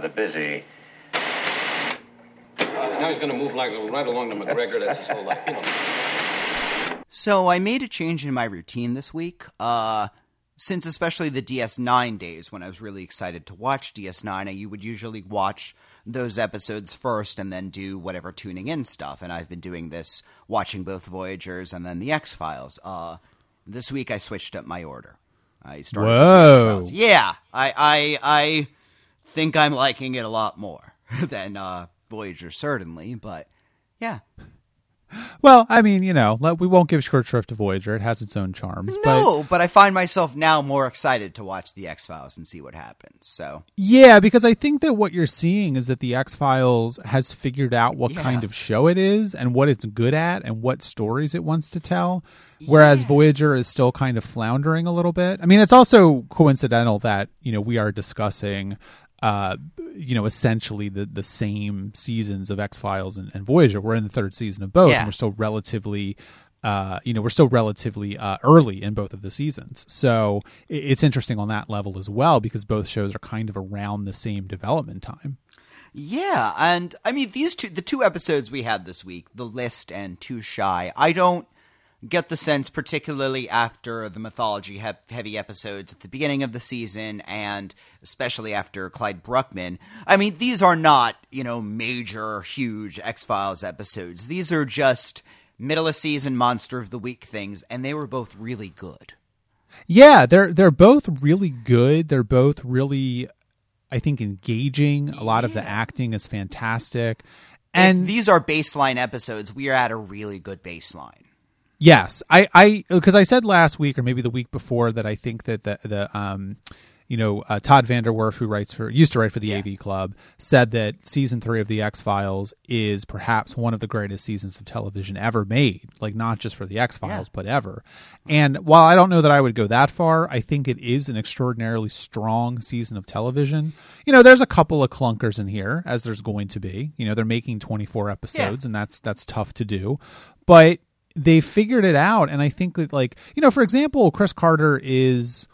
rather busy. Now he's going to move like right along to McGregor. That's his whole life, you know. So I made a change in my routine this week. Uh, since especially the DS9 days when I was really excited to watch DS9, you would usually watch those episodes first and then do whatever tuning in stuff. And I've been doing this, watching both Voyagers and then the X Files. Uh, this week I switched up my order. I started. with the Whoa. X-Files. Yeah, I, I, I think I'm liking it a lot more than uh, Voyager, certainly. But yeah, Well, I mean, you know, we won't give short shrift to Voyager. It has its own charms. But no, but I find myself now more excited to watch the X Files and see what happens. So yeah, because I think that what you're seeing is that the X Files has figured out what Yeah. kind of show it is and what it's good at and what stories it wants to tell. Whereas Voyager is still kind of floundering a little bit. I mean, it's also coincidental that, you know, we are discussing uh you know essentially the the same seasons of X-Files and, and Voyager. We're in the third season of both Yeah. and we're still relatively uh, you know, we're still relatively uh, early in both of the seasons. So it's interesting on that level as well because both shows are kind of around the same development time. yeah, and I mean these two, the two episodes we had this week, The List and Too Shy. I don't get the sense, particularly after the mythology he- heavy episodes at the beginning of the season, and especially after Clyde Bruckman. I mean, these are not you know major, huge X Files episodes. These are just middle of season monster of the week things, and they were both really good. Yeah, they're they're both really good. They're both really I think engaging. A lot of the acting is fantastic. And And these are baseline episodes. We are at a really good baseline. Yes, I, I, because I said last week or maybe the week before that I think that the the um, you know, uh, Todd VanDerWerff, who writes for used to write for the AV Club, said that season three of the X Files is perhaps one of the greatest seasons of television ever made. Like not just for the X Files, but ever. And while I don't know that I would go that far, I think it is an extraordinarily strong season of television. You know, there's a couple of clunkers in here, as there's going to be. You know, they're making 24 episodes, and that's that's tough to do, but they figured it out. And i think that like you know for example chris carter is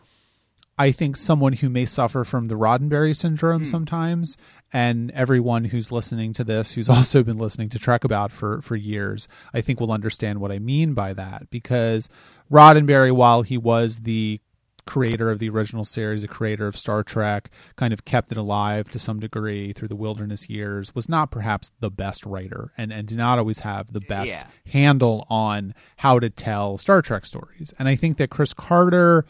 i think someone who may suffer from the roddenberry syndrome hmm. sometimes. And everyone who's listening to this who's also been listening to trek about for for years i think will understand what i mean by that. Because roddenberry while he was the creator of the original series, the creator of Star Trek, kind of kept it alive to some degree through the wilderness years, was not perhaps the best writer and, and did not always have the best Yeah. handle on how to tell Star Trek stories. And I think that Chris Carter,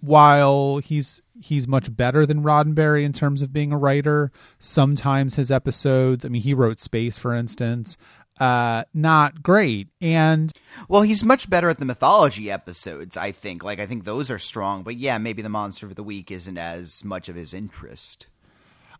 while he's he's much better than Roddenberry in terms of being a writer, sometimes his episodes, I mean, he wrote Space, for instance, uh, not great. And Well, he's much better at the mythology episodes, I think. Like, I think those are strong. But yeah, maybe the monster of the week isn't as much of his interest.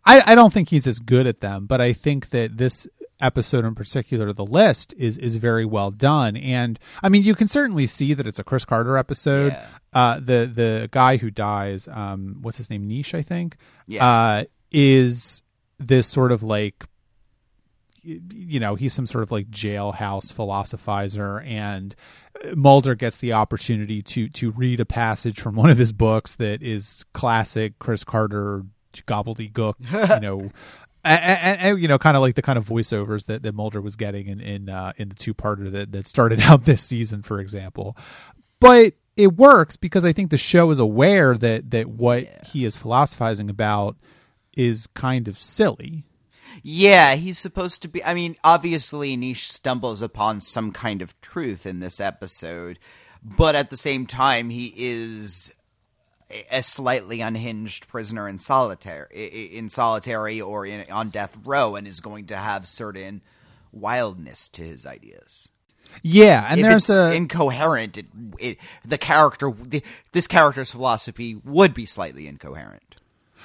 I, I don't think he's as good at them, but I think that this episode in particular, the list, is is very well done. And I mean, you can certainly see that it's a Chris Carter episode. Yeah. Uh, the the guy who dies, um, what's his name, Neech, I think, Yeah. uh, is this sort of like you know he's some sort of like jailhouse philosophizer and Mulder gets the opportunity to to read a passage from one of his books that is classic Chris Carter gobbledygook, you know, and, and, you know, kind of like the kind of voiceovers that, that Mulder was getting in in uh, in the two parter that that started out this season, for example. But it works because I think the show is aware that that what he is philosophizing about is kind of silly. Yeah, he's supposed to be. I mean, obviously, Neech stumbles upon some kind of truth in this episode, but at the same time, he is a- slightly unhinged prisoner in solitary, in solitary or in, on death row, and is going to have certain wildness to his ideas. Yeah, and if there's it's a incoherent, it, it, the character, the, this character's philosophy would be slightly incoherent.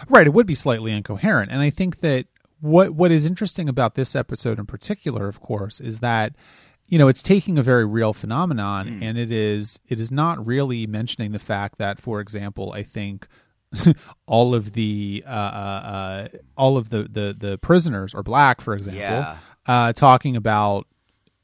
Right, it would be slightly incoherent, and I think that what what is interesting about this episode in particular, of course, is that you know it's taking a very real phenomenon, and it is it is not really mentioning the fact that, for example, I think all of the uh, uh, uh, all of the, the the prisoners are black, for example, Yeah. uh, talking about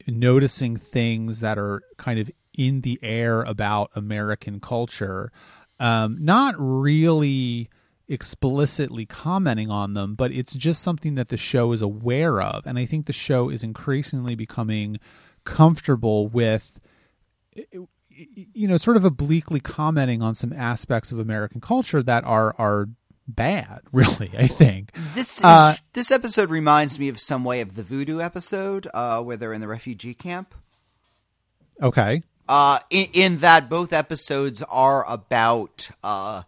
noticing things that are kind of in the air about American culture. Um, not really. Explicitly commenting on them, but it's just something that the show is aware of. And I think the show is increasingly becoming comfortable with you know sort of obliquely commenting on some aspects of American culture that are are bad really i think. This is, uh, this episode reminds me of some way of the voodoo episode uh, where they're in the refugee camp. Okay. Uh, in, in, that both episodes are about uh,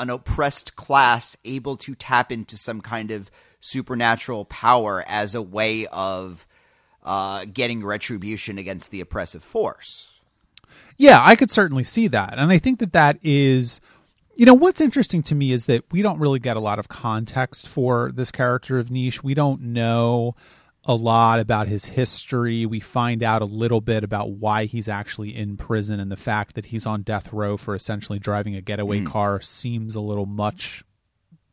an oppressed class able to tap into some kind of supernatural power as a way of uh, getting retribution against the oppressive force. Yeah, I could certainly see that. And I think that that is, you know, what's interesting to me is that we don't really get a lot of context for this character of Neech. We don't know a lot about his history. We find out a little bit about why he's actually in prison and the fact that he's on death row for essentially driving a getaway mm. car seems a little much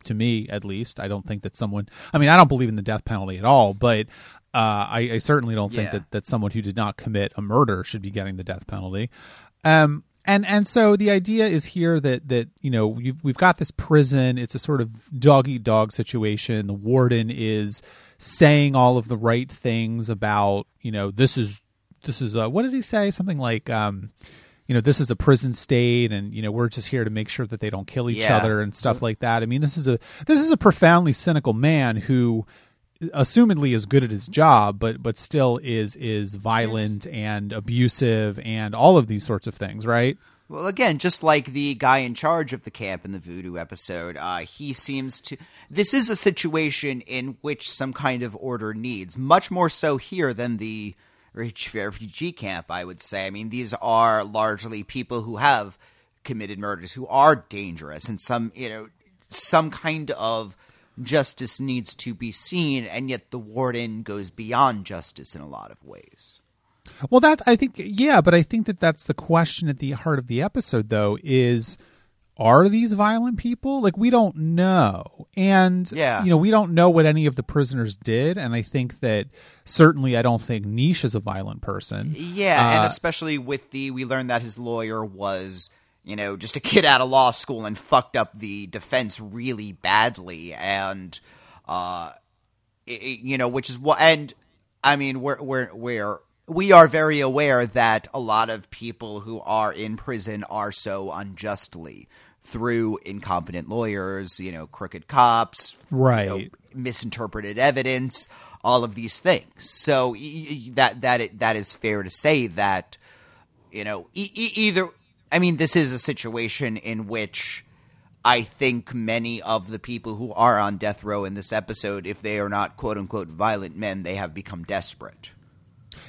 to me at least. I don't think that someone I mean, I don't believe in the death penalty at all, but uh, I, I, certainly don't think that, that someone who did not commit a murder should be getting the death penalty. Um, and and so the idea is here that that you know we've, we've got this prison. It's a sort of dog eat dog situation. The warden is saying all of the right things about you know this is this is a, what did he say something like um, you know this is a prison state and you know we're just here to make sure that they don't kill each yeah. other and stuff like that. I mean this is a this is a profoundly cynical man who assumedly is good at his job but but still is is violent yes. and abusive and all of these sorts of things right well again just like the guy in charge of the camp in the voodoo episode uh, he seems to this is a situation in which some kind of order needs much more so here than the refugee camp i would say i mean these are largely people who have committed murders who are dangerous and some you know some kind of justice needs to be seen, and yet the warden goes beyond justice in a lot of ways. Well, that I think, yeah, but I think that that's the question at the heart of the episode, though, is are these violent people? Like, we don't know. And, yeah. you know, we don't know what any of the prisoners did. And I think that certainly I don't think Nish is a violent person. Yeah. Uh, and especially with the, we learned that his lawyer was you know, just a kid out of law school and fucked up the defense really badly, and uh, it, you know, which is what, and I mean, we're we're we're we are very aware that a lot of people who are in prison are so unjustly through incompetent lawyers, you know, crooked cops, right, you know, misinterpreted evidence, all of these things. So that that that is fair to say that you know e- either I mean, this is a situation in which I think many of the people who are on death row in this episode, if they are not quote unquote violent men, they have become desperate.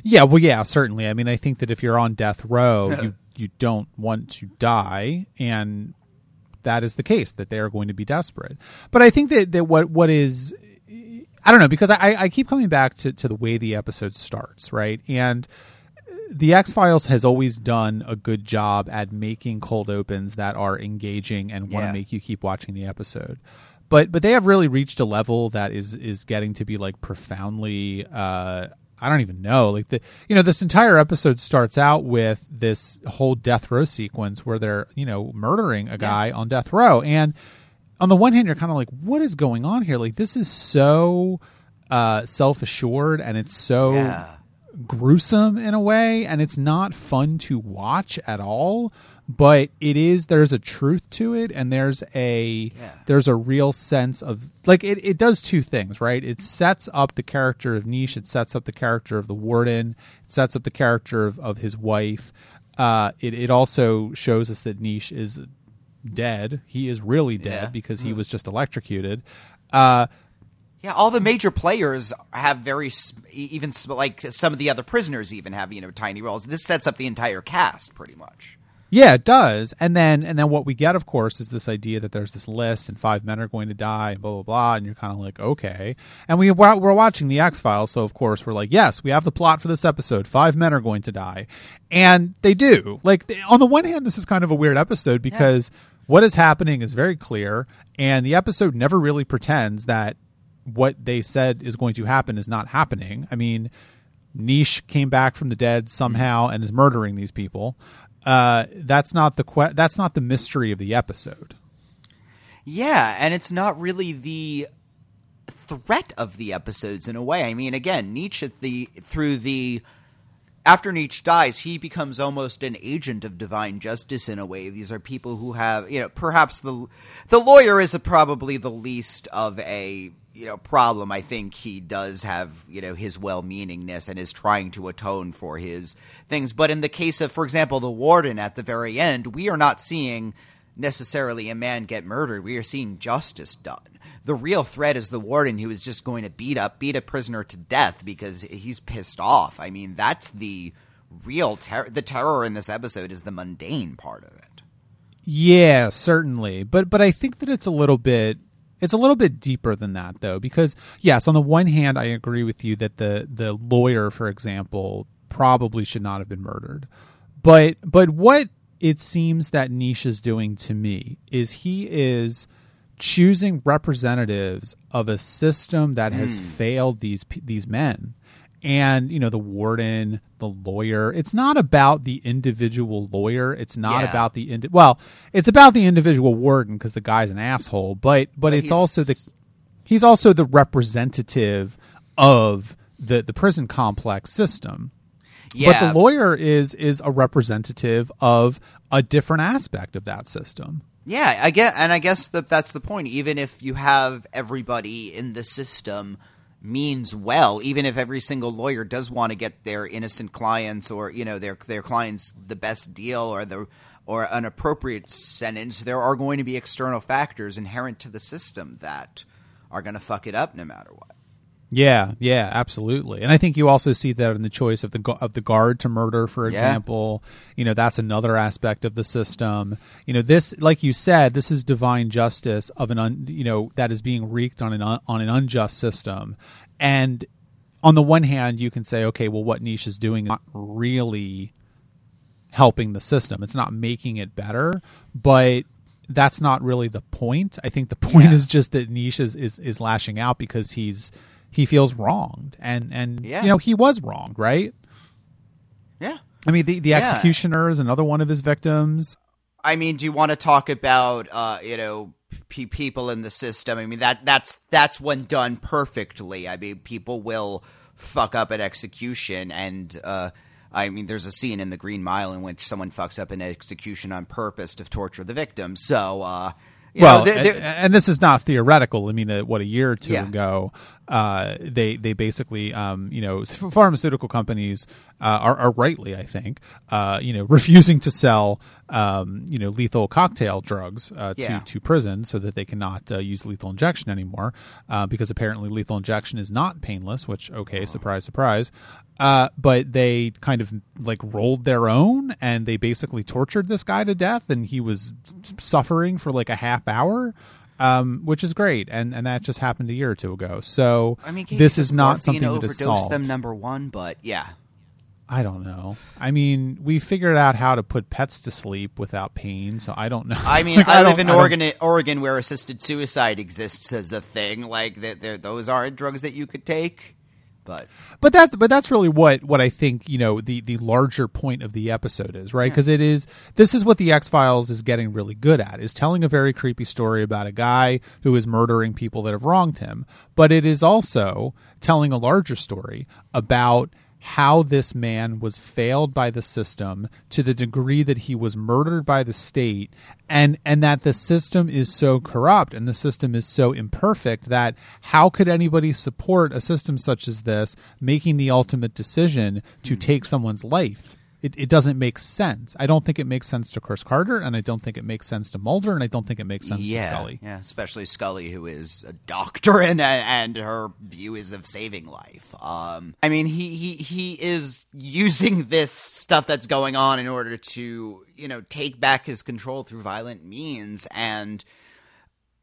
Yeah, well, yeah, certainly. I mean, I think that if you're on death row, you you don't want to die, and that is the case that they are going to be desperate. But I think that that what what is I don't know because I I keep coming back to to the way the episode starts, right? And the X Files has always done a good job at making cold opens that are engaging and want to yeah. make you keep watching the episode. But but they have really reached a level that is is getting to be like profoundly uh, I don't even know. Like the you know this entire episode starts out with this whole death row sequence where they're you know murdering a guy yeah. on death row, and on the one hand you're kind of like, what is going on here? Like this is so uh, self assured and it's so yeah gruesome in a way and it's not fun to watch at all but it is there's a truth to it and there's a yeah. there's a real sense of like it, it does two things right it sets up the character of niche it sets up the character of the warden it sets up the character of, of his wife uh, it, it also shows us that niche is dead he is really dead yeah. because he mm. was just electrocuted uh, yeah, all the major players have very even like some of the other prisoners even have you know tiny roles. This sets up the entire cast pretty much. Yeah, it does. And then and then what we get, of course, is this idea that there's this list and five men are going to die and blah blah blah, and you're kind of like, okay. And we we're, we're watching the X Files, so of course we're like, yes, we have the plot for this episode. Five men are going to die, and they do. Like on the one hand, this is kind of a weird episode because. Yeah. What is happening is very clear, and the episode never really pretends that what they said is going to happen is not happening. I mean, Neech came back from the dead somehow and is murdering these people. Uh, that's not the que- that's not the mystery of the episode. Yeah, and it's not really the threat of the episodes in a way. I mean, again, Neech the through the after Neech dies, he becomes almost an agent of divine justice in a way. These are people who have, you know, perhaps the the lawyer is a, probably the least of a you know problem. I think he does have you know his well meaningness and is trying to atone for his things. But in the case of, for example, the warden at the very end, we are not seeing necessarily a man get murdered. We are seeing justice done. The real threat is the warden who is just going to beat up, beat a prisoner to death because he's pissed off. I mean, that's the real terror. The terror in this episode is the mundane part of it. Yeah, certainly. But but I think that it's a little bit it's a little bit deeper than that though because yes, on the one hand I agree with you that the the lawyer for example probably should not have been murdered. But but what it seems that Neech is doing to me is he is choosing representatives of a system that has Hmm. failed these these men and you know the warden the lawyer. It's not about the individual lawyer. It's not Yeah. about the indi- well it's about the individual warden because the guy's an asshole but but, But it's also the he's also the representative of the the prison complex system. Yeah, but the lawyer is is a representative of a different aspect of that system. Yeah, I get, and I guess that that's the point. Even if you have everybody in the system means well, even if every single lawyer does want to get their innocent clients or you know their their clients the best deal or the or an appropriate sentence, there are going to be external factors inherent to the system that are going to fuck it up no matter what. Yeah, yeah, absolutely. And I think you also see that in the choice of the of the guard to murder, for Yeah. example. You know, that's another aspect of the system. You know, this, like you said, this is divine justice of an, un, you know, that is being wreaked on an un, on an unjust system. And on the one hand, you can say, okay, well, what Neech is doing is not really helping the system. It's not making it better, but that's not really the point. I think the point Yeah. is just that Neech is, is, is lashing out because he's he feels wronged, and and Yeah. you know he was wronged, right? Yeah. I mean, the the Yeah. executioner is another one of his victims. I mean, do you want to talk about uh, you know p- people in the system? I mean that that's that's when done perfectly. I mean, people will fuck up at execution, and uh, I mean, there's a scene in The Green Mile in which someone fucks up an execution on purpose to torture the victim. So, uh, you well, know, there- and, and this is not theoretical. I mean, uh, what a year or two Yeah. ago, uh, they they basically, um, you know, pharmaceutical companies uh, are, are rightly, I think, uh, you know, refusing to sell, um, you know, lethal cocktail drugs uh, Yeah. to to prison so that they cannot uh, use lethal injection anymore, uh, because apparently lethal injection is not painless. Which, okay, surprise, surprise. Uh, but they kind of like rolled their own, and they basically tortured this guy to death, and he was suffering for like a half hour, um, which is great, and and that just happened a year or two ago. So I mean, this is not something that is solved. them number one, but yeah, I don't know. I mean, we figured out how to put pets to sleep without pain, so I don't know. I mean, Like, I, don't- live in I don't- Oregon, Oregon, where assisted suicide exists as a thing. Like, that, those aren't drugs that you could take. But but that but that's really what what I think you know the the larger point of the episode is right? Because it is this is what the X Files is getting really good at is telling a very creepy story about a guy who is murdering people that have wronged him. But it is also telling a larger story about how this man was failed by the system to the degree that he was murdered by the state and and that the system is so corrupt and the system is so imperfect that how could anybody support a system such as this making the ultimate decision to hmm. take someone's life it, it doesn't make sense i don't think it makes sense to chris carter and i don't think it makes sense to mulder and i don't think it makes sense yeah, to scully yeah, especially Scully, who is a doctor, and and her view is of saving life. Um, I mean, he he he is using this stuff that's going on in order to you know take back his control through violent means, and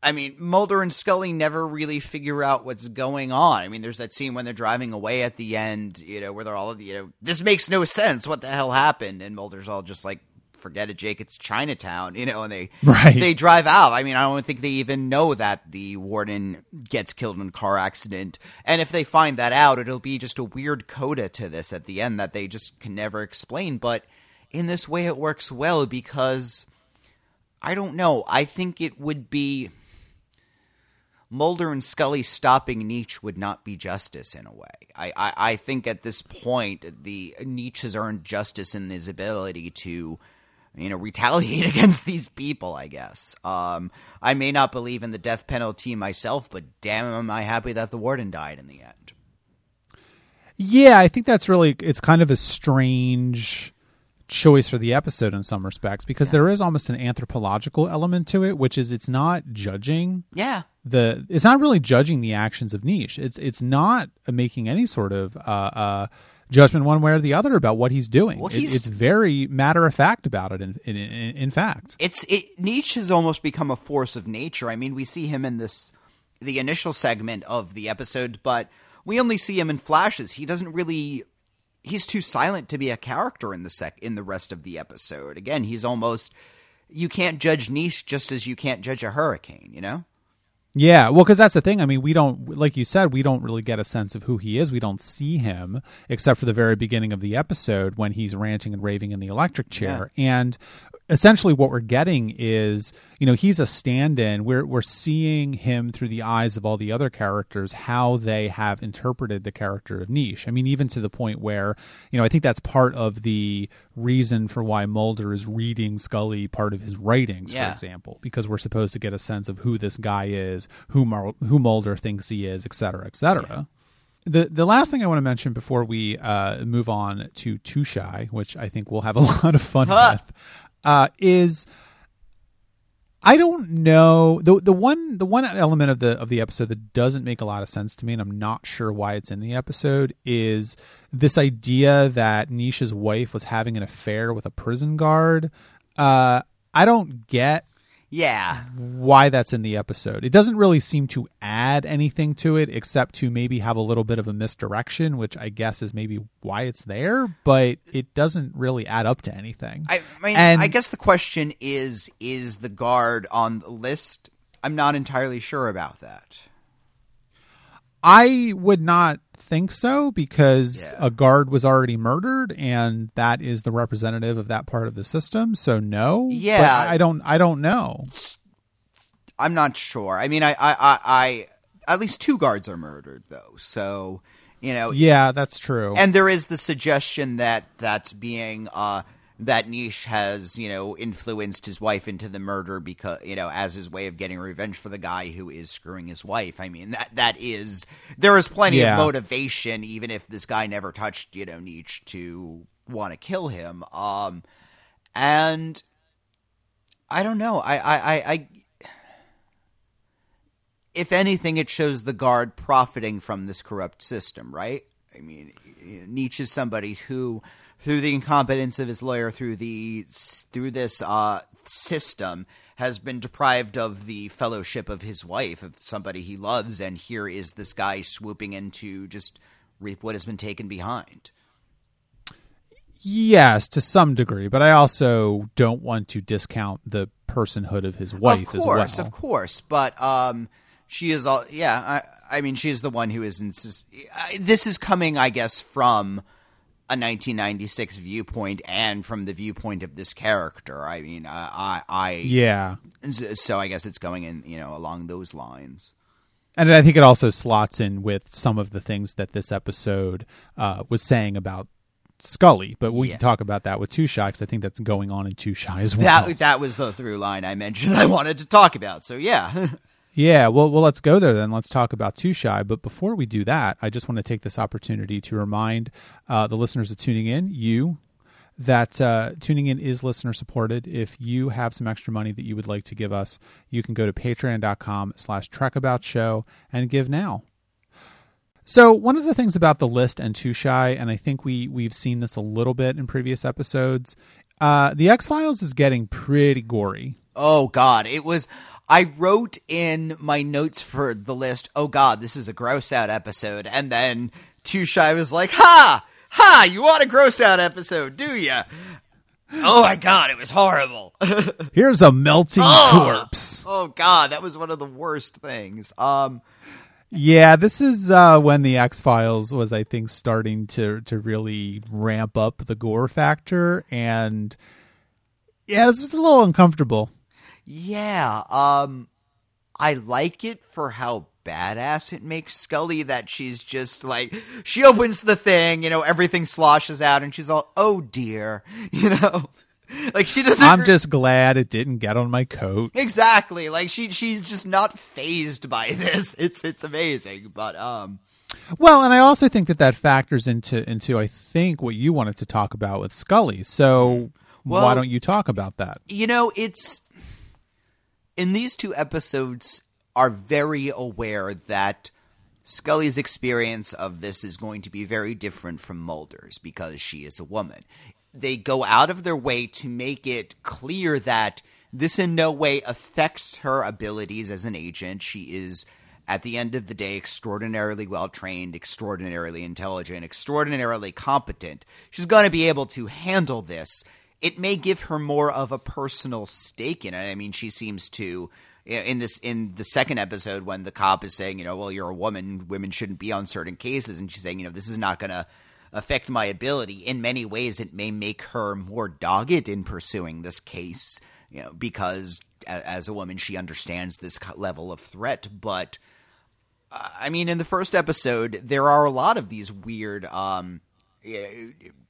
I mean, Mulder and Scully never really figure out what's going on. I mean, there's that scene when they're driving away at the end, you know, where they're all, you know, this makes no sense. What the hell happened? And Mulder's all just like, forget it, Jake. It's Chinatown, you know, and they Right. they drive out. I mean, I don't think they even know that the warden gets killed in a car accident. And if they find that out, it'll be just a weird coda to this at the end that they just can never explain. But in this way, it works well because I don't know. I think it would be Mulder and Scully stopping Neech would not be justice in a way. I, I, I think at this point, the Neech has earned justice in his ability to, you know, retaliate against these people. I guess. Um, I may not believe in the death penalty myself, but damn, am I happy that the warden died in the end. Yeah, I think that's really it's kind of a strange choice for the episode in some respects because there is almost an anthropological element to it, which is it's not judging Yeah. the it's not really judging the actions of Neech. It's it's not making any sort of uh, uh, judgment one way or the other about what he's doing. Well, It- it's very matter of fact about it. In in, in, in fact, it's it Neech has almost become a force of nature. I mean, we see him in this the initial segment of the episode, but we only see him in flashes. He doesn't really he's too silent to be a character in the sec in the rest of the episode. Again, he's almost you can't judge Neech just as you can't judge a hurricane, you know? Yeah, well, because that's the thing. I mean, we don't, like you said, we don't really get a sense of who he is. We don't see him except for the very beginning of the episode when he's ranting and raving in the electric chair. And essentially, what we're getting is, you know, he's a stand-in. We're we're seeing him through the eyes of all the other characters, how they have interpreted the character of Neech. I mean, even to the point where, you know, I think that's part of the reason for why Mulder is reading Scully part of his writings, for example, because we're supposed to get a sense of who this guy is, who Mar- who Mulder thinks he is, et cetera, et cetera. The the last thing I want to mention before we uh, move on to Too Shy, which I think we'll have a lot of fun with, uh, is I don't know the the one the one element of the of the episode that doesn't make a lot of sense to me, and I'm not sure why it's in the episode, is this idea that Nisha's wife was having an affair with a prison guard. Uh, I don't get Yeah. why that's in the episode. It doesn't really seem to add anything to it except to maybe have a little bit of a misdirection, which I guess is maybe why it's there, but it doesn't really add up to anything. I mean, And- I guess the question is is the guard on the list? I'm not entirely sure about that. I would not think so because Yeah. a guard was already murdered and that is the representative of that part of the system. So no. But Yeah. I don't I don't know. I'm not sure. I mean, I, I, I, I at least two guards are murdered though. So, you know, Yeah, that's true. and there is the suggestion that that's being uh that Neech has, you know, influenced his wife into the murder because, you know, as his way of getting revenge for the guy who is screwing his wife. I mean, that that is there is plenty Yeah. of motivation even if this guy never touched, you know, Neech to want to kill him. Um and I don't know. I I I, I if anything, it shows the guard profiting from this corrupt system, right? I mean, Neech is somebody who, through the incompetence of his lawyer, through the through this uh, system, has been deprived of the fellowship of his wife, of somebody he loves, and here is this guy swooping in to just reap what has been taken behind. Yes, to some degree, but I also don't want to discount the personhood of his wife of course, as well. of course, but um, she is all yeah. I, I mean, she is the one who is insist- I- This is coming, I guess, from a 1996 viewpoint and from the viewpoint of this character. I mean, I, I, I Yeah. so I guess it's going in, you know, along those lines. And I think it also slots in with some of the things that this episode uh, was saying about Scully, but we Yeah. can talk about that with Two Shy because I think that's going on in Two Shy as well. That that was the through line I mentioned. I wanted to talk about. So yeah. Yeah, well, well, let's go there then. Let's talk about Too Shy. But before we do that, I just want to take this opportunity to remind uh, the listeners of tuning in, you, that uh, tuning in is listener supported. If you have some extra money that you would like to give us, you can go to patreon.com slash show and give now. So one of the things about the list and Too Shy, and I think we we've seen this a little bit in previous episodes, uh, the X Files is getting pretty gory. Oh God, it was. I wrote in my notes for the list. Oh God, this is a gross out episode. And then Too Shy was like, "Ha, ha! You want a gross out episode, do you?" Oh my God, it was horrible. Here's a melting Oh! corpse. oh God, that was one of the worst things. Um, Yeah, this is uh, when the X Files was, I think, starting to to really ramp up the gore factor, and yeah, it's just a little uncomfortable. Yeah. Um, I like it for how badass it makes Scully that she's just like she opens the thing, you know, everything sloshes out and she's all, "Oh dear." You know? Like she doesn't I'm just glad it didn't get on my coat. Exactly. Like she she's just not phased by this. It's it's amazing. But um Well, and I also think that that factors into into I think what you wanted to talk about with Scully. So Well- why don't you talk about that? you know, it's in these two episodes are very aware that Scully's experience of this is going to be very different from Mulder's because she is a woman. They go out of their way to make it clear that this in no way affects her abilities as an agent. She is at the end of the day extraordinarily well trained, extraordinarily intelligent, extraordinarily competent. She's going to be able to handle this it may give her more of a personal stake in it. I mean, she seems to in this in the second episode when the cop is saying, you know, well, you're a woman, women shouldn't be on certain cases, and she's saying, you know, this is not going to affect my ability. In many ways, it may make her more dogged in pursuing this case, you know, because as a woman, she understands this level of threat, but. uh, I mean, in the first episode, there are a lot of these weird. Um,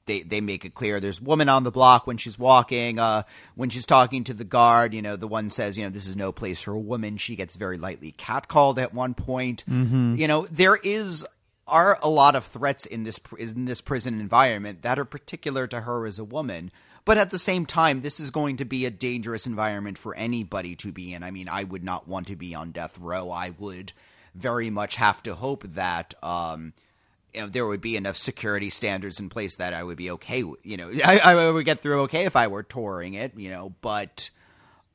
they they make it clear there's woman on the block when she's walking. Uh, when she's talking to the guard, you know, the one says, you know, this is no place for a woman. She gets very lightly catcalled at one point. Mm-hmm. You know, there is are a lot of threats in this in this prison environment that are particular to her as a woman. But at the same time, this is going to be a dangerous environment for anybody to be in. I mean, I would not want to be on death row. I would very much have to hope that um, there would be enough security standards in place that I would be okay. With, you know, I, I would get through okay if I were touring it. You know, but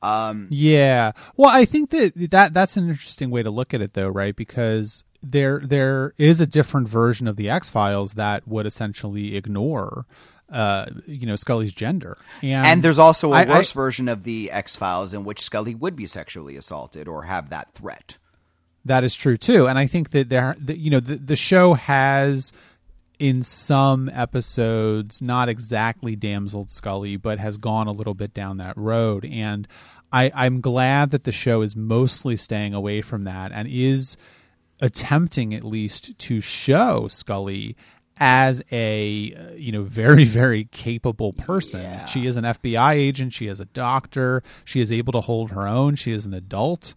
Um, Yeah. Well, I think that that that's an interesting way to look at it though, right? Because there there is a different version of the X-Files that would essentially ignore uh you know Scully's gender. And and there's also a I- I- worse version of the X Files in which Scully would be sexually assaulted or have that threat. That is true too, and I think that there, that, you know, the, the show has in some episodes not exactly damseled Scully, but has gone a little bit down that road, and I, I'm glad that the show is mostly staying away from that and is attempting at least to show Scully as a you know very very capable person. Yeah. She is an FBI agent. She is a doctor. She is able to hold her own. She is an adult.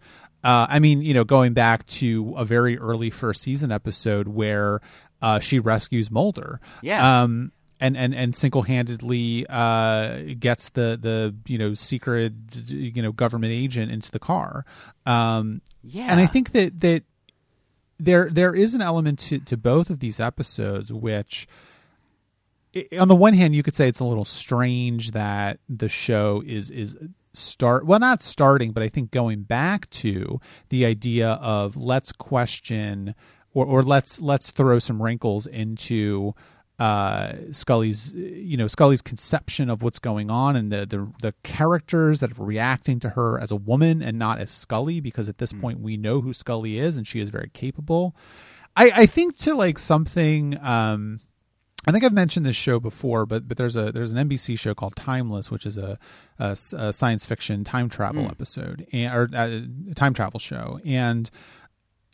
Uh, I mean, you know, going back to a very early first season episode where uh, she rescues Mulder. Yeah. Um, and, and, and single handedly uh, gets the, the you know secret you know government agent into the car. Um, Yeah. and I think that that there there is an element to, to both of these episodes which on the one hand you could say it's a little strange that the show is is start well not starting but i think going back to the idea of let's question or or let's let's throw some wrinkles into uh, Scully's, you know, Scully's conception of what's going on and the, the the characters that are reacting to her as a woman and not as Scully, because at this point we know who Scully is and she is very capable. I, I think to like something. Um, I think I've mentioned this show before, but but there's a there's an NBC show called Timeless, which is a science fiction time travel episode and or uh, time travel show, and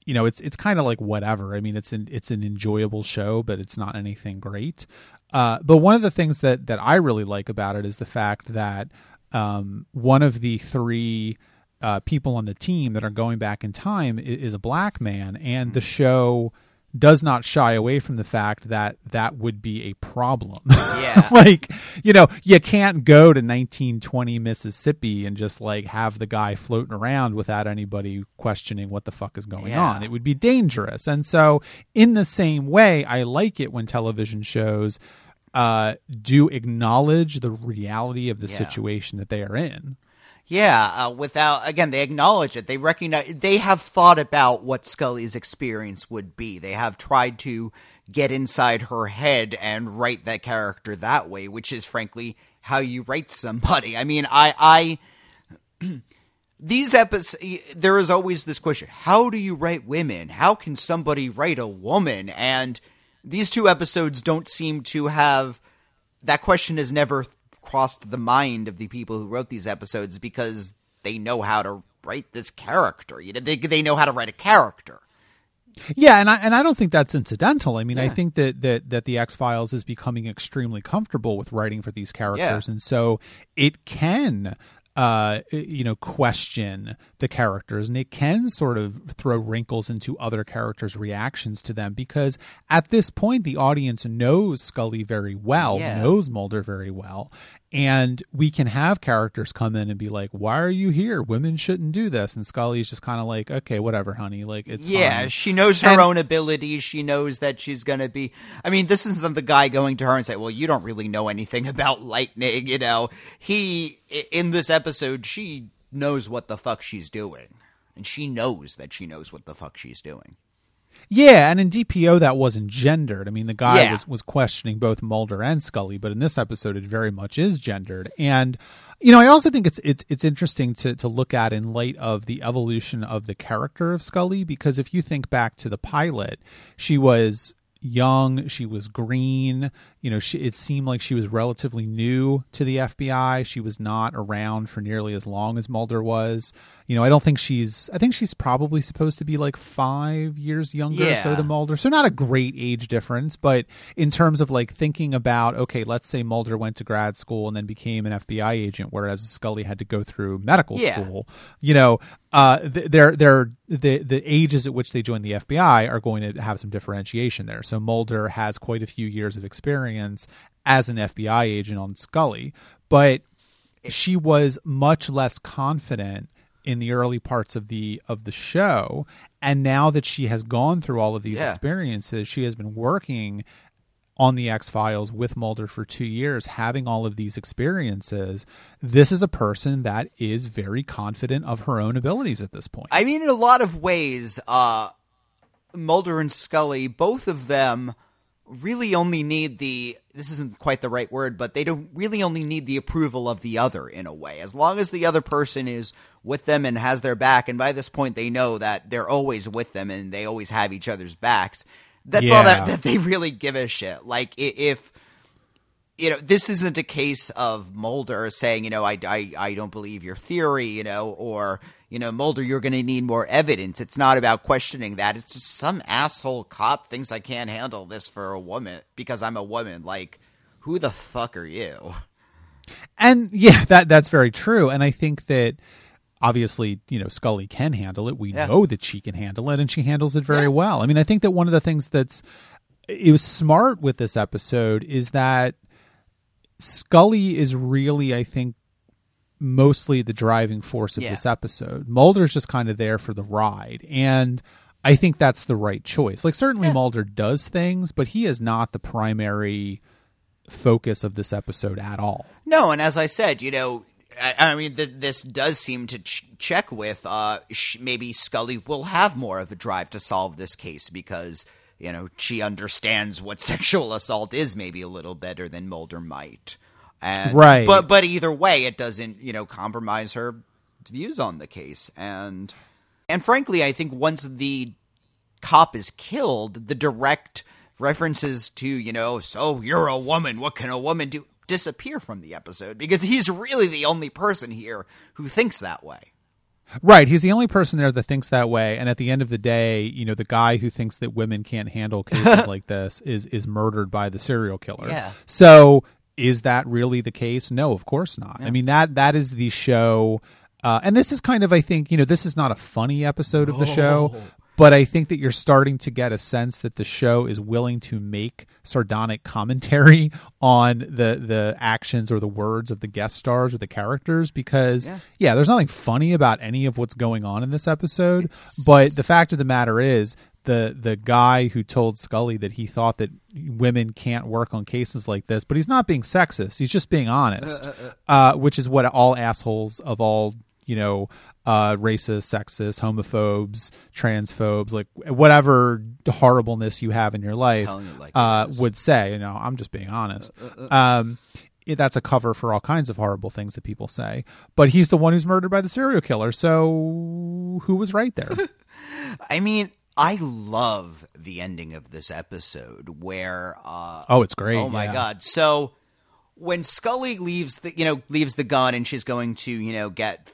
you know it's it's kind of like whatever. I mean, it's an it's an enjoyable show, but it's not anything great. Uh, but one of the things that that I really like about it is the fact that um, one of the three uh, people on the team that are going back in time is, is a black man, and the show does not shy away from the fact that that would be a problem. Yeah. like, you know, you can't go to 1920 Mississippi and just like have the guy floating around without anybody questioning what the fuck is going Yeah. on. It would be dangerous. And so, in the same way, I like it when television shows uh, do acknowledge the reality of the Yeah. situation that they are in. Yeah, uh, without again, they acknowledge it. They recognize they have thought about what Scully's experience would be. They have tried to get inside her head and write that character that way, which is frankly how you write somebody. I mean, I I these episodes there is always this question, how do you write women? How can somebody write a woman? And these two episodes don't seem to have that question has never crossed the mind of the people who wrote these episodes because they know how to write this character. You know, they they know how to write a character. Yeah, and I and I don't think that's incidental. I mean, I think that that that the X Files is becoming extremely comfortable with writing for these characters, and so it can uh you know question the characters and it can sort of throw wrinkles into other characters reactions to them because at this point the audience knows Scully very well Yeah. knows Mulder very well and we can have characters come in and be like why are you here women shouldn't do this and Scully's just kind of like okay whatever honey like it's yeah, fine. she knows her And- own abilities. She knows that she's going to be. I mean, this isn't the guy going to her and say, "Well, you don't really know anything about lightning." You know, he in this episode, she knows what the fuck she's doing, and she knows that she knows what the fuck she's doing. Yeah, and in DPO that wasn't gendered. I mean, the guy Yeah. was was questioning both Mulder and Scully, but in this episode, it very much is gendered. And you know, I also think it's it's it's interesting to to look at in light of the evolution of the character of Scully, because if you think back to the pilot, she was young she was green you know she, it seemed like she was relatively new to the fbi she was not around for nearly as long as mulder was you know i don't think she's i think she's probably supposed to be like five years younger or so Yeah. than mulder so not a great age difference but in terms of like thinking about okay let's say mulder went to grad school and then became an fbi agent whereas scully had to go through medical Yeah. school you know uh th- they're they're the the ages at which they join the FBI are going to have some differentiation there. So Mulder has quite a few years of experience as an FBI agent on Scully, but she was much less confident in the early parts of the of the show and now that she has gone through all of these Yeah. experiences she has been working on the X Files with Mulder for two years, having all of these experiences, this is a person that is very confident of her own abilities at this point. I mean, in a lot of ways, uh, Mulder and Scully, both of them really only need the this isn't quite the right word, but they don't really only need the approval of the other in a way. As long as the other person is with them and has their back, and by this point they know that they're always with them and they always have each other's backs. That's all that, that they really give a shit. Like if you know, this isn't a case of Mulder saying, you know, I, I, I don't believe your theory, you know, or, you know, Mulder, you're going to need more evidence. It's not about questioning that. It's just some asshole cop thinks I can't handle this for a woman because I'm a woman. Like, who the fuck are you? and yeah, that that's very true. And I think that obviously, you know, Scully can handle it. We Yeah. know that she can handle it, and she handles it very well. I mean, I think that one of the things that's it was smart with this episode is that Scully is really, I think, mostly the driving force of Yeah. this episode. Mulder's just kind of there for the ride, and I think that's the right choice. Like, certainly Mulder does things, but he is not the primary focus of this episode at all. No, and as I said, you know, I, I mean, th- this does seem to ch- check with uh, sh- maybe Scully will have more of a drive to solve this case because you know she understands what sexual assault is maybe a little better than Mulder might. And, Right. But but either way, it doesn't you know compromise her views on the case, and and frankly, I think once the cop is killed, the direct references to, you know, so you're a woman, what can a woman do, disappear from the episode because he's really the only person here who thinks that way. Right. He's the only person there that thinks that way. And at the end of the day, you know, the guy who thinks that women can't handle cases like this is is murdered by the serial killer. Yeah. So is that really the case? No, of course not. I mean that that is the show uh, and this is kind of I think, you know, this is not a funny episode of the show. But I think that you're starting to get a sense that the show is willing to make sardonic commentary on the the actions or the words of the guest stars or the characters because Yeah. yeah, there's nothing funny about any of what's going on in this episode. But the fact of the matter is, the the guy who told Scully that he thought that women can't work on cases like this, but he's not being sexist. He's just being honest, uh, which is what all assholes of all you know, uh, racist, sexist, homophobes, transphobes, like whatever horribleness you have in your life, like uh, would say. You know, I'm just being honest. Um, it, that's a cover for all kinds of horrible things that people say. But he's the one who's murdered by the serial killer. So who was right there? I mean, I love the ending of this episode where uh oh, it's great. Oh my yeah. god. So when Scully leaves the you know leaves the gun and she's going to, you know, get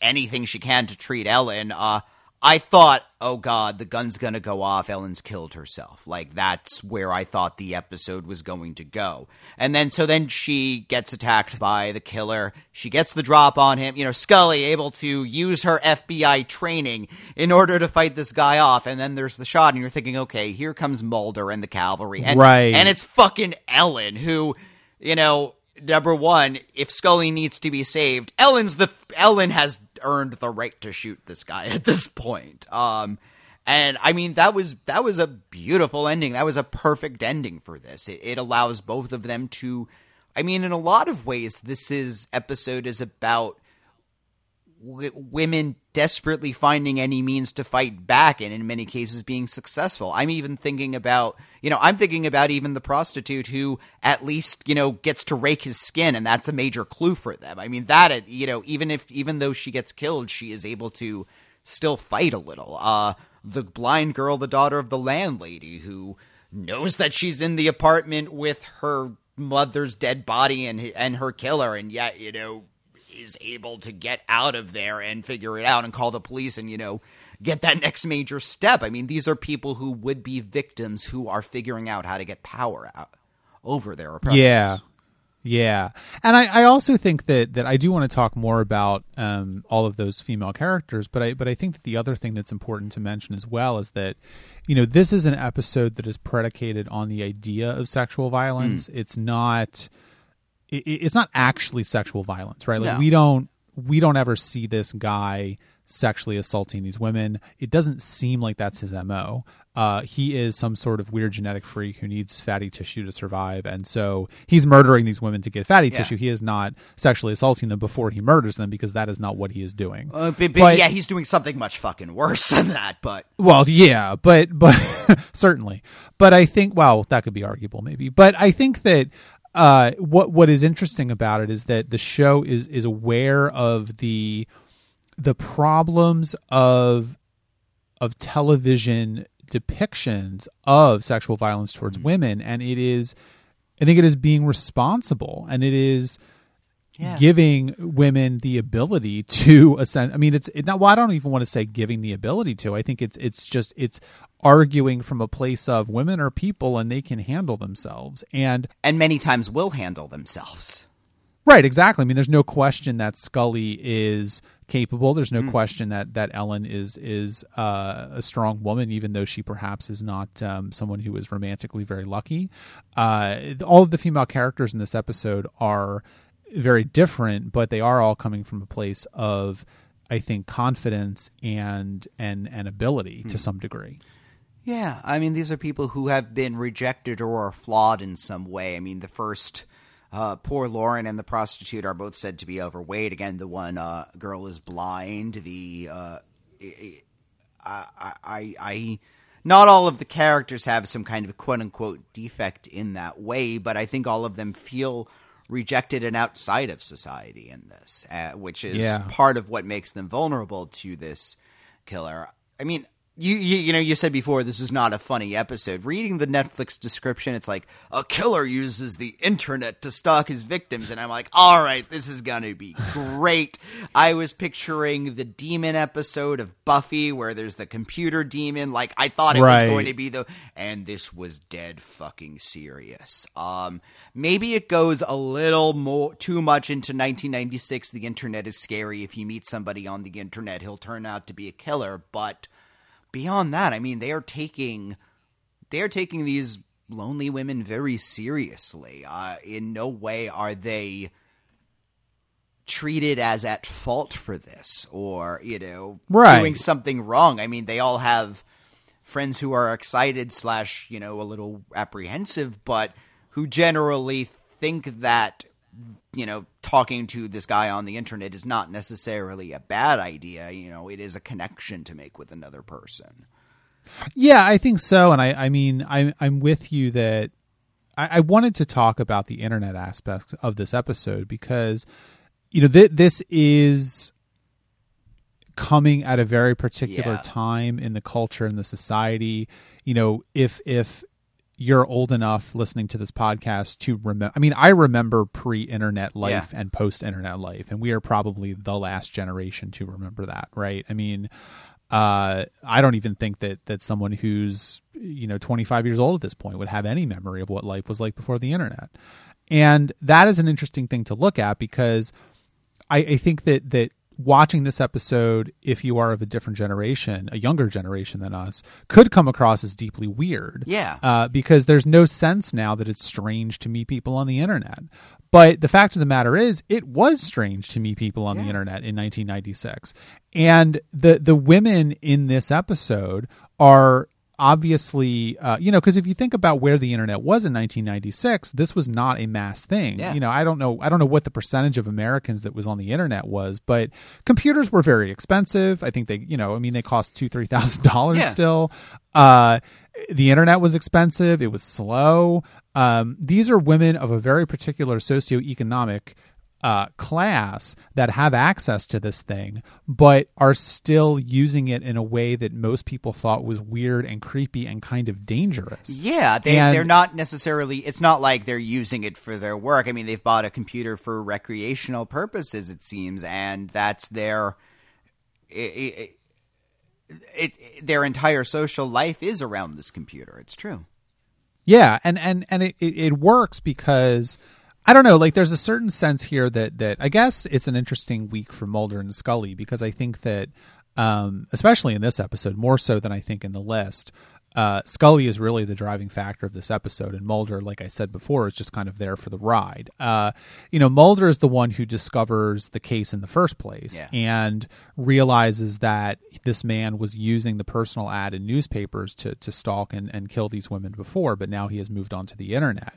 anything she can to treat Ellen. Uh, I thought, oh god, the gun's gonna go off. Ellen's killed herself. Like that's where I thought the episode was going to go. And then so then she gets attacked by the killer. She gets the drop on him. You know, Scully able to use her FBI training in order to fight this guy off. And then there's the shot, and you're thinking, okay, here comes Mulder and the cavalry, and, Right. And it's fucking Ellen who, you know. Number one, if Scully needs to be saved, Ellen's the Ellen has earned the right to shoot this guy at this point. Um, and I mean that was that was a beautiful ending. That was a perfect ending for this. It, it allows both of them to. I mean, in a lot of ways, this is episode is about w- women desperately finding any means to fight back, and in many cases being successful. I'm even thinking about, you know, I'm thinking about even the prostitute who at least, you know, gets to rake his skin, and that's a major clue for them. I mean, that, you know, even if, even though she gets killed, she is able to still fight a little. Uh, the blind girl, the daughter of the landlady, who knows that she's in the apartment with her mother's dead body and and her killer, and yet you know is able to get out of there and figure it out and call the police and you know get that next major step. I mean, these are people who would be victims who are figuring out how to get power out over their oppressors. Yeah. Yeah. And I, I also think that, that I do want to talk more about um, all of those female characters, but I but I think that the other thing that's important to mention as well is that, you know, this is an episode that is predicated on the idea of sexual violence. It's not it, it's not actually sexual violence, right? Like No. we don't we don't ever see this guy sexually assaulting these women. It doesn't seem like that's his mo. Uh, he is some sort of weird genetic freak who needs fatty tissue to survive, and so he's murdering these women to get fatty Yeah. tissue. He is not sexually assaulting them before he murders them because that is not what he is doing. Uh, but, but But- yeah, he's doing something much fucking worse than that. But Well, yeah, but but certainly. But I think well, that could be arguable maybe. But I think that uh, what what is interesting about it is that the show is is aware of the the problems of of television depictions of sexual violence towards women and it is I think it is being responsible and it is Yeah. giving women the ability to ascend. I mean, it's it, not. Well, I don't even want to say giving the ability to. I think it's it's just it's arguing from a place of women are people and they can handle themselves. And and many times will handle themselves. right, exactly. I mean, there's no question that Scully is capable. There's no question that that Ellen is is uh, a strong woman, even though she perhaps is not um, someone who is romantically very lucky. Uh, all of the female characters in this episode are very different, but they are all coming from a place of, I think, confidence and and and ability to some degree. Yeah, I mean, these are people who have been rejected or are flawed in some way. I mean, the first, uh, poor Lauren and the prostitute are both said to be overweight. Again, the one uh, girl is blind. The uh, I, I, I, I, not all of the characters have some kind of quote unquote defect in that way, but I think all of them feel rejected and outside of society in this, uh, which is Yeah. part of what makes them vulnerable to this killer. I mean, you, you you know you said before this is not a funny episode. Reading the Netflix description, it's like a killer uses the internet to stalk his victims, and I'm like, all right, this is gonna be great. I was picturing the demon episode of Buffy where there's the computer demon. Like I thought it Right. was going to be the, and this was dead fucking serious. Um, maybe it goes a little more too much into 1996. The internet is scary. If you meet somebody on the internet, he'll turn out to be a killer, but beyond that, I mean, they are taking they are taking these lonely women very seriously. Uh, in no way are they treated as at fault for this or you know Right. doing something wrong. I mean, they all have friends who are excited slash you know a little apprehensive, but who generally think that you know talking to this guy on the internet is not necessarily a bad idea. You know, it is a connection to make with another person. Yeah, I think so. And I, I mean, I'm, I'm with you that I, I wanted to talk about the internet aspects of this episode because, you know, th- this is coming at a very particular Yeah. time in the culture and the society. You know, if, if, you're old enough listening to this podcast to remember. I mean, I remember pre-internet life Yeah. and post-internet life, and we are probably the last generation to remember that, right? I mean, uh, I don't even think that that someone who's you know 25 years old at this point would have any memory of what life was like before the internet, and that is an interesting thing to look at because I, I think that that watching this episode, if you are of a different generation, a younger generation than us, could come across as deeply weird. Yeah. Uh, because there's no sense now that it's strange to meet people on the internet. But the fact of the matter is, it was strange to meet people on the internet in 1996, and the the women in this episode are obviously uh, you know because if you think about where the internet was in 1996 this was not a mass thing. Yeah. you know i don't know i don't know what the percentage of americans that was on the internet was but computers were very expensive. I think they you know i mean they cost two three thousand dollars Yeah. still. Uh the internet was expensive. It was slow. Um these are women of a very particular socioeconomic uh, class that have access to this thing, but are still using it in a way that most people thought was weird and creepy and kind of dangerous. Yeah, they, And- they're not necessarily. It's not like they're using it for their work. I mean, they've bought a computer for recreational purposes, it seems, and that's their. It, it, it, their entire social life is around this computer. It's true. Yeah, and and and it, it, it works because I don't know, like there's a certain sense here that that I guess it's an interesting week for Mulder and Scully because I think that um especially in this episode more so than I think in the list uh, Scully is really the driving factor of this episode, and Mulder, like I said before, is just kind of there for the ride. Uh, you know, Mulder is the one who discovers the case in the first place Yeah. and realizes that this man was using the personal ad in newspapers to to stalk and, and kill these women before, but now he has moved on to the internet.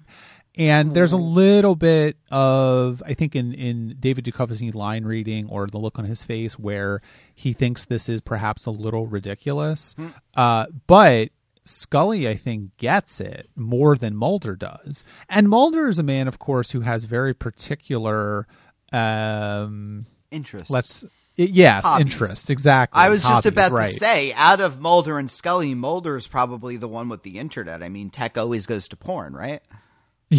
And there's a little bit of, I think, in, in David Duchovny line reading or the look on his face where he thinks this is perhaps a little ridiculous. Uh, but Scully, I think, gets it more than Mulder does. And Mulder is a man, of course, who has very particular, um, Interest. let's, yes, Hobbies. interest. Exactly. I was just about right. to say, out of Mulder and Scully, Mulder's probably the one with the internet. I mean, tech always goes to porn, right?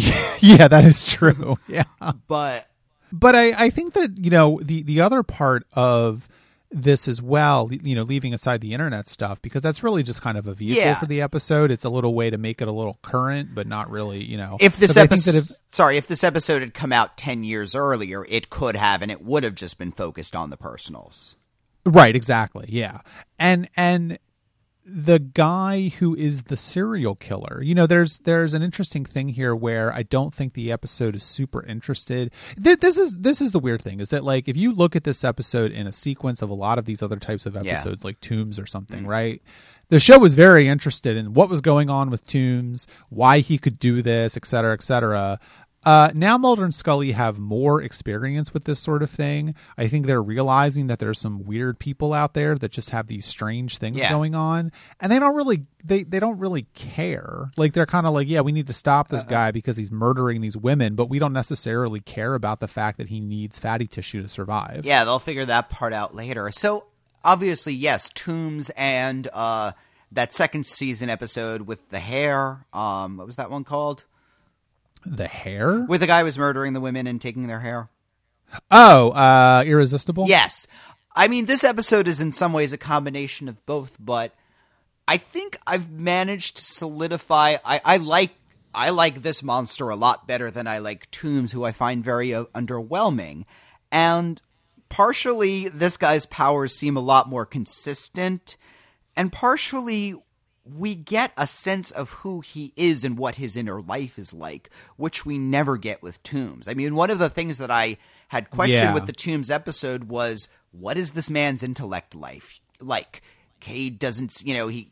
yeah, that is true. Yeah. But but I, I think that you know the the other part of this as well you know leaving aside the internet stuff because that's really just kind of a vehicle Yeah. for the episode it's a little way to make it a little current but not really you know if this 'Cause I think that episode, if- sorry, if this episode had come out ten years earlier, it could have, and it would have just been focused on the personals. right exactly yeah and and the guy who is the serial killer you know there's there's an interesting thing here where i don't think the episode is super interested. Th- this is this is the weird thing is that like if you look at this episode in a sequence of a lot of these other types of Yeah. episodes like Tooms or something mm-hmm. right? The show was very interested in what was going on with Tooms why he could do this et cetera et cetera uh, now Mulder and Scully have more experience with this sort of thing. I think they're realizing that there's some weird people out there that just have these strange things Yeah. going on, and they don't really they they don't really care. Like they're kind of like, yeah, we need to stop Uh-huh. this guy because he's murdering these women, but we don't necessarily care about the fact that he needs fatty tissue to survive. Yeah, they'll figure that part out later. So obviously, yes, Tooms and uh, that second season episode with the hair. Um, what was that one called? The hair? With the guy who was murdering the women and taking their hair. Oh, uh, irresistible. Yes. I mean, this episode is in some ways a combination of both, but I think I've managed to solidify. I, I like I like this monster a lot better than I like Tooms, who I find very uh, underwhelming. And partially, this guy's powers seem a lot more consistent, and partially, we get a sense of who he is and what his inner life is like, which we never get with Tooms. I mean, one of the things that I had questioned Yeah. with the Tooms episode was what is this man's intellect life like? He doesn't, you know, he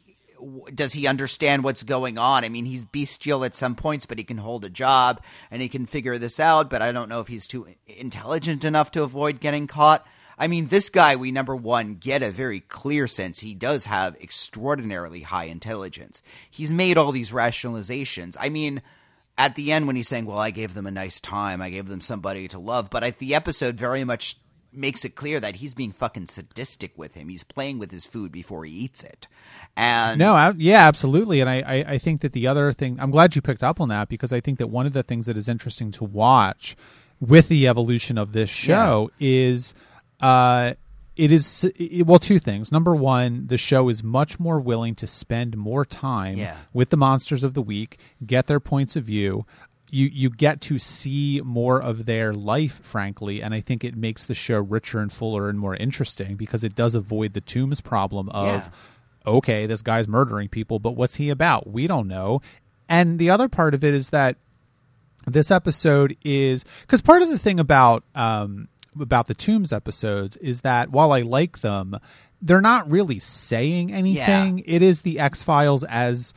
does he understand what's going on? I mean, he's bestial at some points, but he can hold a job and he can figure this out. But I don't know if he's too intelligent enough to avoid getting caught. I mean, this guy, we number one get a very clear sense he does have extraordinarily high intelligence. He's made all these rationalizations. I mean, at the end when he's saying, "Well, I gave them a nice time, I gave them somebody to love," but I, the episode very much makes it clear that he's being fucking sadistic with him. He's playing with his food before he eats it, And No, I, yeah, absolutely. And I, I, I think that the other thing, I'm glad you picked up on that because I think that one of the things that is interesting to watch with the evolution of this show is uh, it is, it, well, two things. Number one, the show is much more willing to spend more time Yeah. with the monsters of the week, get their points of view. You, you get to see more of their life, frankly, and I think it makes the show richer and fuller and more interesting because it does avoid the Tooms problem of Yeah. okay, this guy's murdering people, but what's he about? We don't know. And the other part of it is that this episode is because part of the thing about um, about the Tooms episodes is that while I like them, they're not really saying anything. It is the X Files as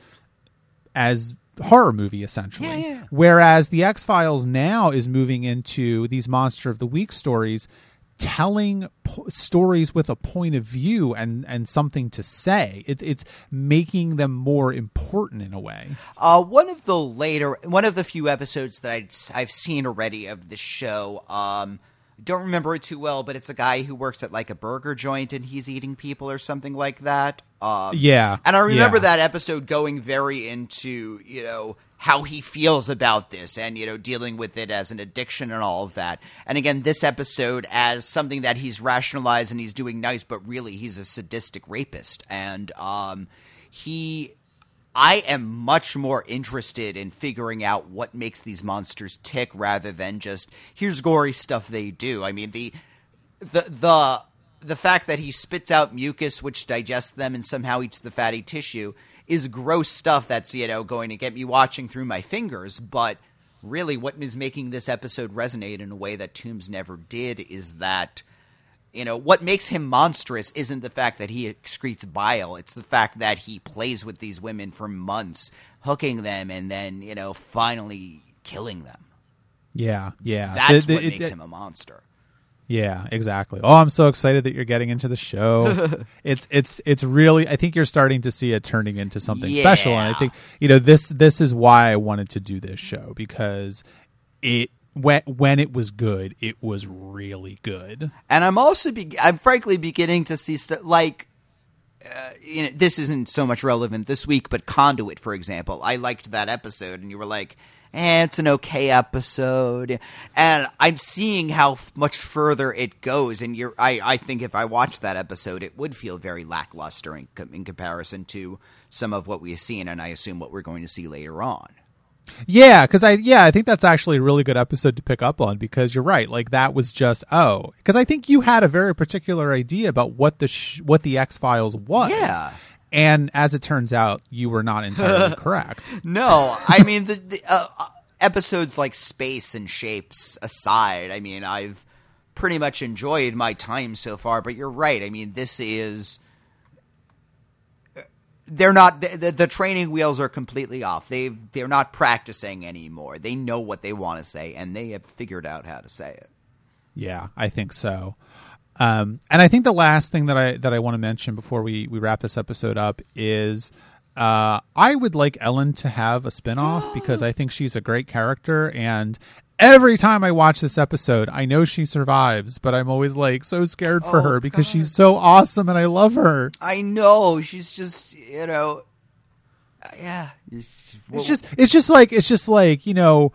as horror movie essentially. Yeah, yeah. Whereas the X Files now is moving into these Monster of the Week stories, telling po- stories with a point of view and and something to say. It, it's making them more important in a way. Uh, one of the later, one of the few episodes that I'd, I've seen already of the show. Um, don't remember it too well, but it's a guy who works at like a burger joint and he's eating people or something like that. Um, Yeah, and I remember yeah. that episode going very into you know how he feels about this and you know dealing with it as an addiction and all of that. And again, this episode as something that he's rationalized and he's doing nice, but really he's a sadistic rapist and um, he I am much more interested in figuring out what makes these monsters tick rather than just here's gory stuff they do. I mean the the the the fact that he spits out mucus which digests them and somehow eats the fatty tissue is gross stuff that's you know going to get me watching through my fingers but really what is making this episode resonate in a way that Tooms never did is that you know what makes him monstrous isn't the fact that he excretes bile it's the fact that he plays with these women for months hooking them and then you know finally killing them Yeah, yeah. that's the- what it- makes it- him a monster Yeah, exactly. Oh, I'm so excited that you're getting into the show. it's it's it's really I think you're starting to see it turning into something special and I think you know this this is why I wanted to do this show because it when when it was good, it was really good. and i'm also be- i'm frankly beginning to see stuff like uh, you know, this isn't so much relevant this week, but Conduit, for example, I liked that episode, and you were like, "Eh, it's an okay episode," and I'm seeing how f- much further it goes. And you're, I, I think if I watched that episode, it would feel very lackluster in, in comparison to some of what we've seen, and I assume what we're going to see later on. Yeah, because I yeah I think that's actually a really good episode to pick up on because you're right. Like that was just oh because I think you had a very particular idea about what the sh- what the X Files was. Yeah. And as it turns out, you were not entirely correct. No, I mean the, the uh, uh, episodes like Space and Shapes aside. I mean, I've pretty much enjoyed my time so far. But you're right. I mean, this is they're not the, the, training wheels are completely off. They they're not practicing anymore. They know what they want to say, and they have figured out how to say it. Yeah, I think so. Um, and I think the last thing that I that I want to mention before we we wrap this episode up is uh, I would like Ellen to have a spinoff because I think she's a great character and every time I watch this episode I know she survives but I'm always like so scared for Oh, her because she's so awesome and I love her. I know she's just you know, yeah. It's just it's just like it's just like, you know,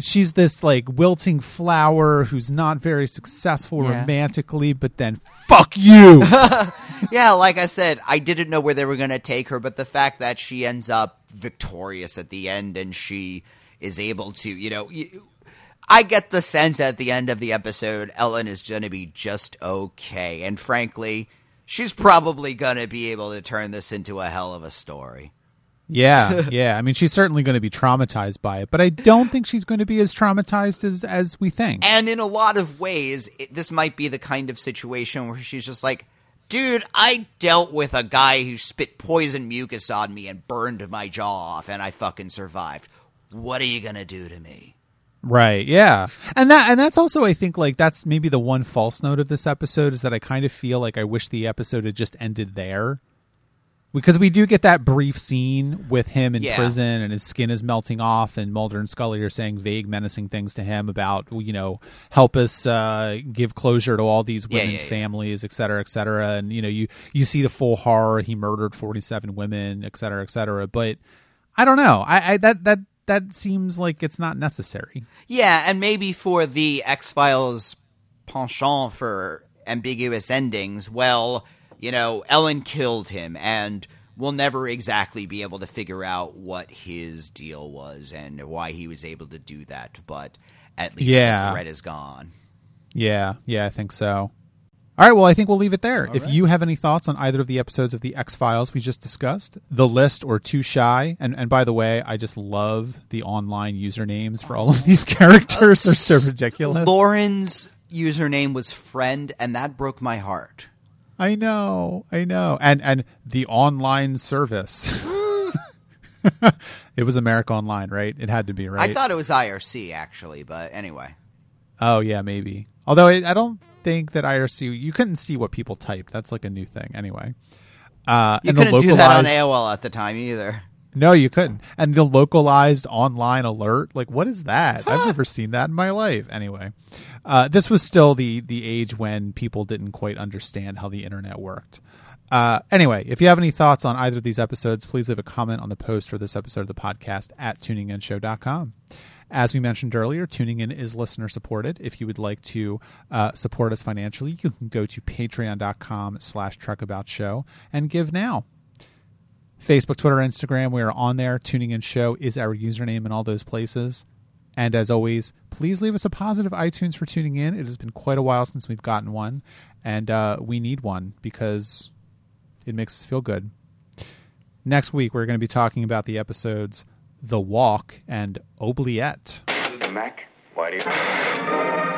she's this like wilting flower who's not very successful Yeah. romantically but then fuck you. yeah, like I said, I didn't know where they were going to take her, but the fact that she ends up victorious at the end and she is able to, you know, you, I get the sense at the end of the episode, Ellen is going to be just okay. And frankly, she's probably going to be able to turn this into a hell of a story. Yeah, yeah. I mean, she's certainly going to be traumatized by it, but I don't think she's going to be as traumatized as as we think. And in a lot of ways, it, this might be the kind of situation where she's just like, dude, I dealt with a guy who spit poison mucus on me and burned my jaw off, and I fucking survived. What are you going to do to me? Right. Yeah. And that and that's also I think like that's maybe the one false note of this episode is that I kind of feel like I wish the episode had just ended there. because we do get that brief scene with him in Yeah. prison and his skin is melting off and Mulder and Scully are saying vague menacing things to him about you know help us uh, give closure to all these women's yeah, yeah. families et cetera et cetera and you know you you see the full horror he murdered 47 women et cetera et cetera but I don't know I, I that that that seems like it's not necessary Yeah, and maybe for the X Files penchant for ambiguous endings, well, you know, Ellen killed him, and we'll never exactly be able to figure out what his deal was and why he was able to do that, but at least Yeah. the threat is gone. Yeah, yeah, I think so. All right, well, I think we'll leave it there. if you have any thoughts on either of the episodes of the X Files we just discussed, The List or Too Shy, and and by the way, I just love the online usernames for all of these characters. They're so ridiculous. Lauren's username was friend, and that broke my heart. I know, I know, and and the online service. it was America Online, right? It had to be, right? I thought it was IRC, actually, but anyway. Oh yeah, maybe. Although I, I don't think that IRC you couldn't see what people typed. That's like a new thing anyway. Uh, You and the couldn't do that on AOL at the time either. No, you couldn't. And the localized online alert, like what is that? I've never seen that in my life. Anyway, uh, this was still the the age when people didn't quite understand how the internet worked. Uh, anyway, if you have any thoughts on either of these episodes, please leave a comment on the post for this episode of the podcast at tuninginshow.com. As we mentioned earlier, tuning in is listener supported. If you would like to uh, support us financially, you can go to patreon.com slash truckaboutshow and give now. Facebook, Twitter, Instagram. We are on there. Tuning in show is our username in all those places. And as always, please leave us a positive iTunes for tuning in. It has been quite a while since we've gotten one, and uh, we need one because it makes us feel good. Next week, we're going to be talking about the episodes The Walk and Oubliette. Mac, why do you...